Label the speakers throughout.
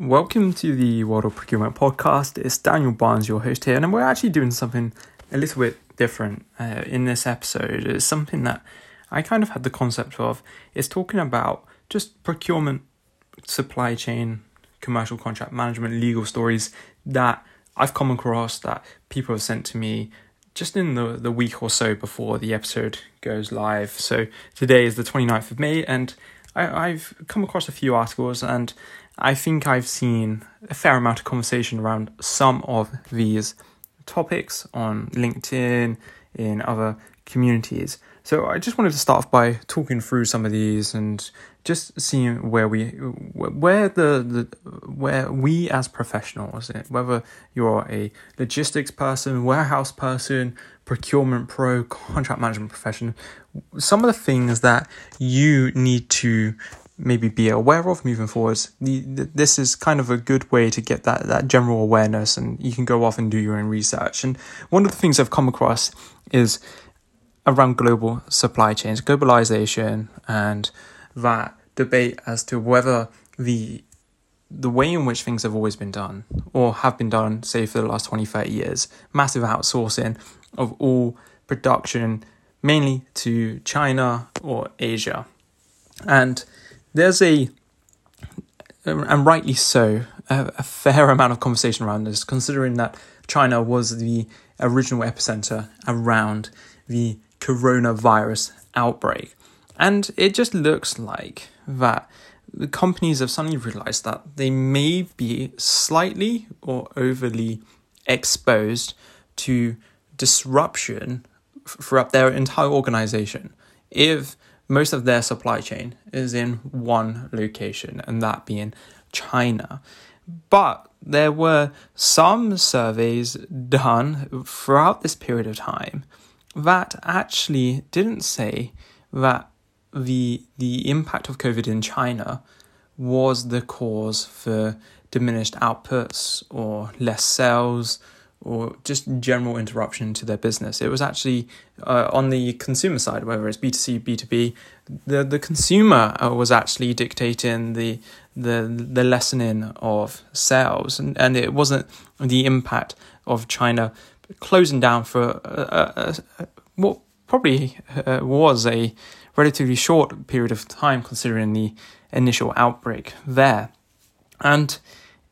Speaker 1: Welcome to the World of Procurement podcast. It's Daniel Barnes, your host here, and we're actually doing something a little bit different uh, in this episode. It's something that I kind of had the concept of. It's talking about just procurement, supply chain, commercial contract management, legal stories that I've come across that people have sent to me just in the, the week or so before the episode goes live. So today is the 29th of May, and I, I've come across a few articles and I think I've seen a fair amount of conversation around some of these topics on LinkedIn, in other communities. So I just wanted to start off by talking through some of these and just seeing where we where the, the where we as professionals, whether you're a logistics person, warehouse person, procurement pro, contract management profession, some of the things that you need to maybe be aware of moving forwards. The, this is kind of a good way to get that, that general awareness, and you can go off and do your own research. And one of the things I've come across is around global supply chains, globalization, and that debate as to whether the the way in which things have always been done or have been done, say for the last 20, 30 years, massive outsourcing of all production, mainly to China or Asia. And there's a, um, and rightly so, a, a fair amount of conversation around this, considering that China was the original epicenter around the coronavirus outbreak. And it just looks like that the companies have suddenly realized that they may be slightly or overly exposed to disruption throughout their entire organization if most of their supply chain is in one location, and that being China. But there were some surveys done throughout this period of time that actually didn't say that the the impact of COVID in China was the cause for diminished outputs or less sales or just general interruption to their business. It was actually uh, on the consumer side, whether it's B2C, B2B, the, the consumer uh, was actually dictating the, the, the lessening of sales. And, and it wasn't the impact of China closing down for uh, uh, what probably uh, was a relatively short period of time considering the initial outbreak there. And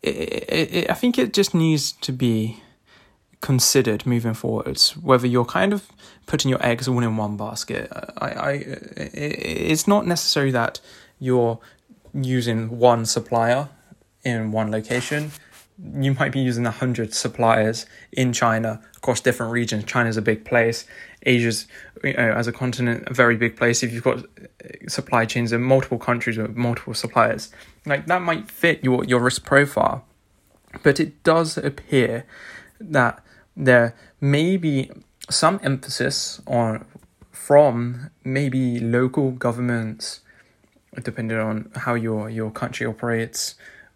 Speaker 1: it, it, it, I think it just needs to be considered moving forwards whether you're kind of putting your eggs all in one basket i i it's not necessary that you're using one supplier in one location you might be using a hundred suppliers in China across different regions. China's a big place. Asia's, you know, as a continent, a very big place. If you've got uh, supply chains in multiple countries with multiple suppliers, like that might fit your your risk profile. But it does appear that there may be some emphasis on from maybe local governments, depending on how your your country operates,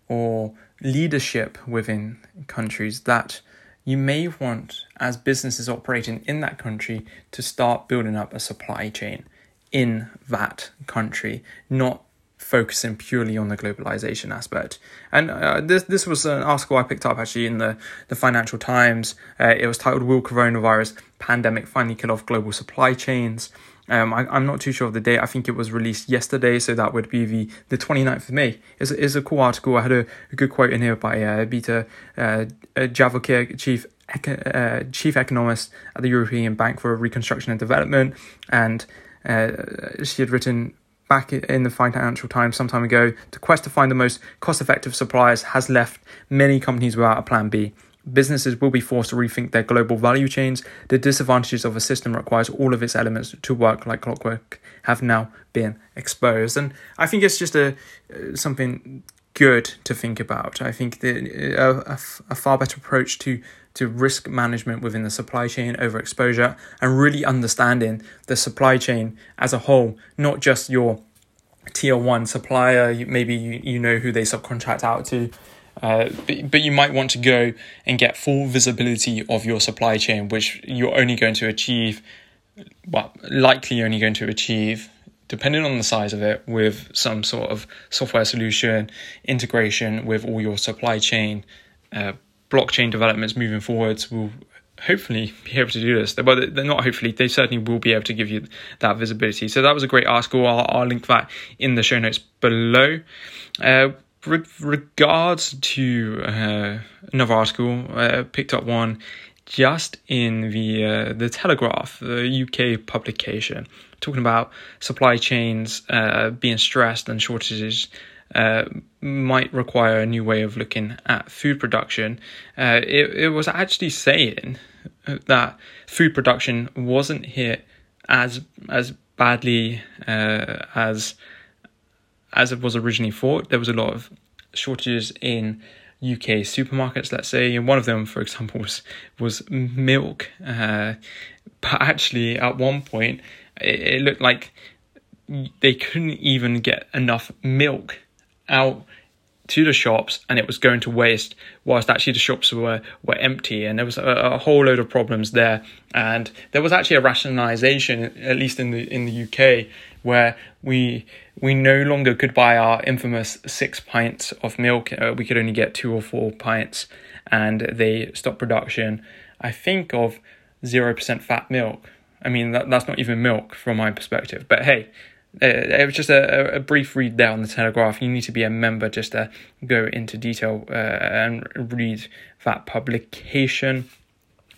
Speaker 1: or leadership within countries that you may want as businesses operating in that country to start building up a supply chain in that country, not focusing purely on the globalization aspect. And uh, this this was an article I picked up actually in the the Financial Times. Uh, it was titled "Will Coronavirus Pandemic Finally Kill Off Global Supply Chains?" Um, I, am not too sure of the date. I think it was released yesterday, so that would be the, the 29th of May. It's, it's a cool article. I had a, a good quote in here by uh, Beata uh, Javorcik, chief uh, chief economist at the European Bank for Reconstruction and Development, and uh, she had written back in the Financial Times some time ago, the quest to find the most cost effective suppliers has left many companies without a plan B. Businesses will be forced to rethink their global value chains. The disadvantages of a system that requires all of its elements to work like clockwork have now been exposed. And I think it's just a uh, something good to think about. I think the, a, a, a far better approach to to risk management within the supply chain, overexposure, and really understanding the supply chain as a whole, not just your tier one supplier. Maybe you, you know who they subcontract out to. Uh, but, but you might want to go and get full visibility of your supply chain, which you're only going to achieve, well, likely only going to achieve depending on the size of it, with some sort of software solution integration with all your supply chain, uh, blockchain developments moving forwards will hopefully be able to do this. But they're not hopefully, they certainly will be able to give you that visibility. So that was a great article. I'll, I'll link that in the show notes below. Uh, with regards to uh, another article, uh, picked up one just in the uh, the Telegraph, the UK publication, talking about supply chains uh, being stressed and shortages uh, might require a new way of looking at food production. Uh, it, it was actually saying that food production wasn't hit as as badly uh, as as it was originally thought. There was a lot of shortages in UK supermarkets, let's say, and one of them, for example, was was milk. Uh, but actually, at one point, it, it looked like they couldn't even get enough milk out to the shops and it was going to waste whilst actually the shops were were empty. And there was a, a, whole load of problems there. And there was actually a rationalization at least in the in the UK where we we no longer could buy our infamous 6 pints of milk. Uh, we could only get 2 or 4 pints and they stopped production. I think of 0% fat milk. I mean that, that's not even milk from my perspective. But hey it was just a, a, brief read there on the Telegraph. You need to be a member just to go into detail uh, and read that publication.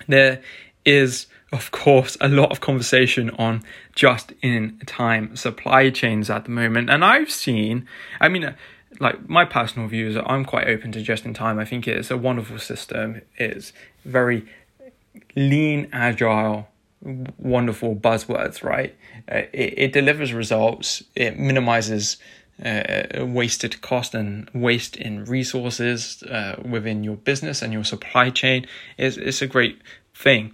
Speaker 1: There is, of course, a lot of conversation on just in time supply chains at the moment. And I've seen, I mean, uh, like my personal views, I'm quite open to just in time. I think it's a wonderful system. It's very lean, agile, wonderful buzzwords, right? Uh, it, it delivers results, it minimizes uh, wasted cost and waste in resources uh, within your business and your supply chain. It's, it's a great thing.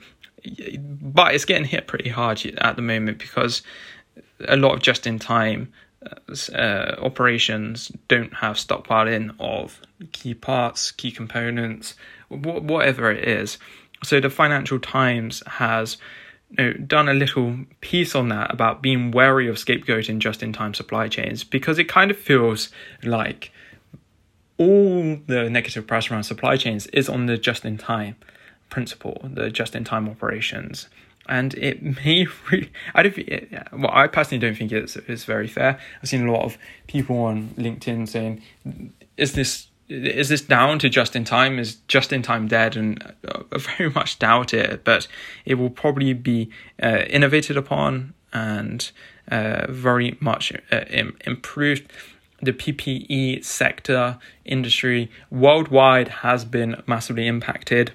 Speaker 1: But it's getting hit pretty hard at the moment because a lot of just in time uh, operations don't have stockpiling of key parts, key components, wh- whatever it is. So the Financial Times has know, done a little piece on that about being wary of scapegoating just in time supply chains because it kind of feels like all the negative press around supply chains is on the just in time principle, the just in time operations. And it may, re- I don't think, well, I personally don't think it's, it's very fair. I've seen a lot of people on LinkedIn saying, is this is this down to just in time? Is just in time dead? And I uh, very much doubt it, but it will probably be uh, innovated upon and uh, very much uh, improved. The PPE sector industry worldwide has been massively impacted,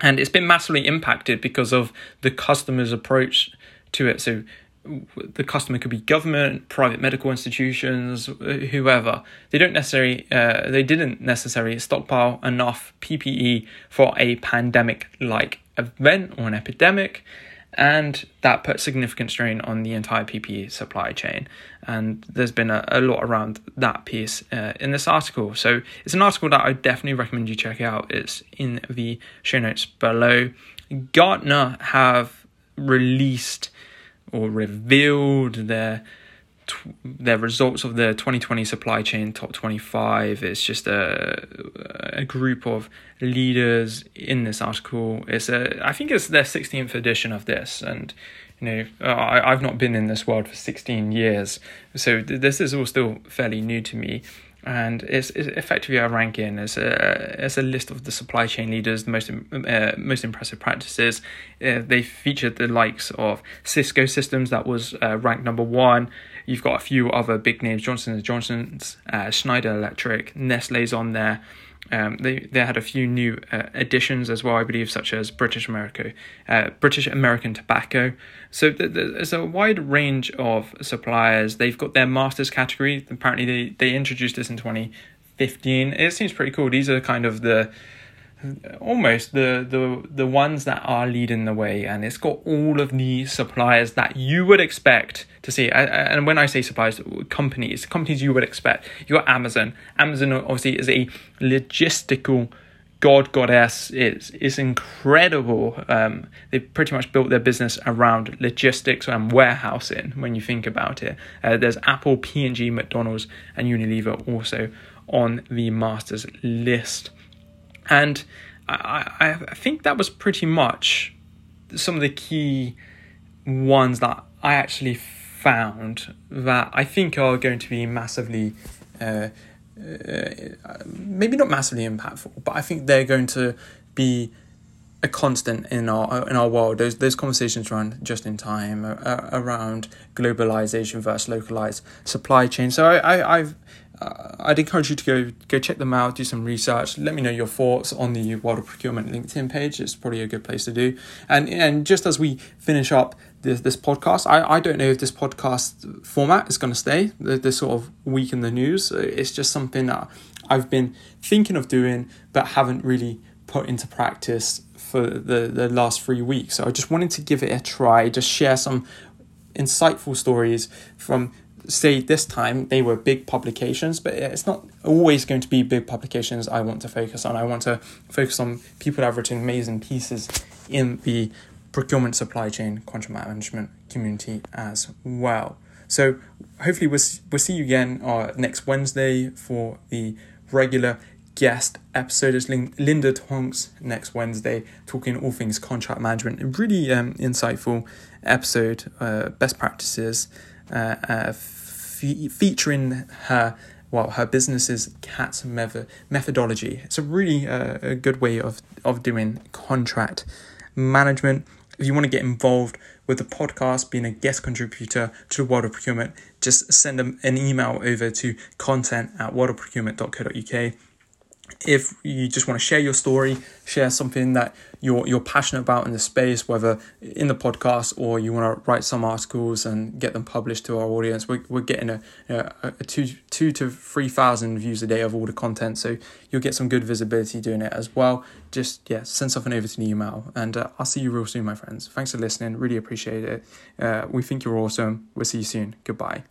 Speaker 1: and it's been massively impacted because of the customer's approach to it. So the customer could be government, private medical institutions, whoever. They don't necessarily, uh, they didn't necessarily stockpile enough PPE for a pandemic-like event or an epidemic, and that put significant strain on the entire PPE supply chain. And there's been a, a lot around that piece uh, in this article. So it's an article that I definitely recommend you check out. It's in the show notes below. Gartner have released or revealed their their results of the 2020 supply chain top 25 it's just a, a group of leaders in this article. It's a i think it's their 16th edition of this. And you know I, i've not been in this world for 16 years. So this is all still fairly new to me and it's, it's effectively a ranking. as a it's a list of the supply chain leaders, the most uh, most impressive practices. Uh, they featured the likes of Cisco Systems, that was uh, ranked number one. You've got a few other big names: Johnson and Johnson's, uh, Schneider Electric, Nestle's on there. Um, they they had a few new uh, additions as well, I believe, such as British America, uh, British American Tobacco. So th- th- there's a wide range of suppliers. They've got their masters category. Apparently, they they introduced this in 2015. It seems pretty cool. These are kind of the almost the the the ones that are leading the way and it's got all of the suppliers that you would expect to see and when i say suppliers companies companies you would expect you got amazon amazon obviously is a logistical god goddess. It's it's incredible. Um, they've pretty much built their business around logistics and warehousing. When you think about it, uh, there's Apple, P and G, McDonald's, and Unilever also on the masters list, and I, I think that was pretty much some of the key ones that I actually found that I think are going to be massively. Uh, uh, maybe not massively impactful, but I think they're going to be a constant in our in our world. Those those conversations around just in time, uh, around globalization versus localized supply chain. So I, I I've uh, Uh, I'd encourage you to go go check them out, do some research. Let me know your thoughts on the World Procurement LinkedIn page. It's probably a good place to do. And and just as we finish up this, this podcast, I, I don't know if this podcast format is going to stay. This sort of week in the news. It's just something that I've been thinking of doing, but haven't really put into practice for the the last three weeks. So I just wanted to give it a try. Just share some insightful stories from say this time they were big publications, but it's not always going to be big publications I want to focus on. I want to focus on people that have written amazing pieces in the procurement supply chain contract management community as well. So hopefully we'll, we'll see you again uh, next Wednesday for the regular guest episode. It's Linda Tonks next Wednesday talking all things contract management. A really um, insightful episode, uh, best practices fe- featuring her well her business's CAT methodology. It's a really uh, a good way of of doing contract management. If you want to get involved with the podcast, being a guest contributor to the world of procurement, just send them an email over to content at worldofprocurement.co.uk if you just want to share your story, share something that you're you're passionate about in the space, whether in the podcast or you want to write some articles and get them published to our audience, we're, we're getting a, a, a two two to three thousand views a day of all the content, so you'll get some good visibility doing it as well. Just yeah, send something over to the email, and uh, I'll see you real soon, my friends. Thanks for listening. Really appreciate it. Uh, we think you're awesome. We'll see you soon. Goodbye.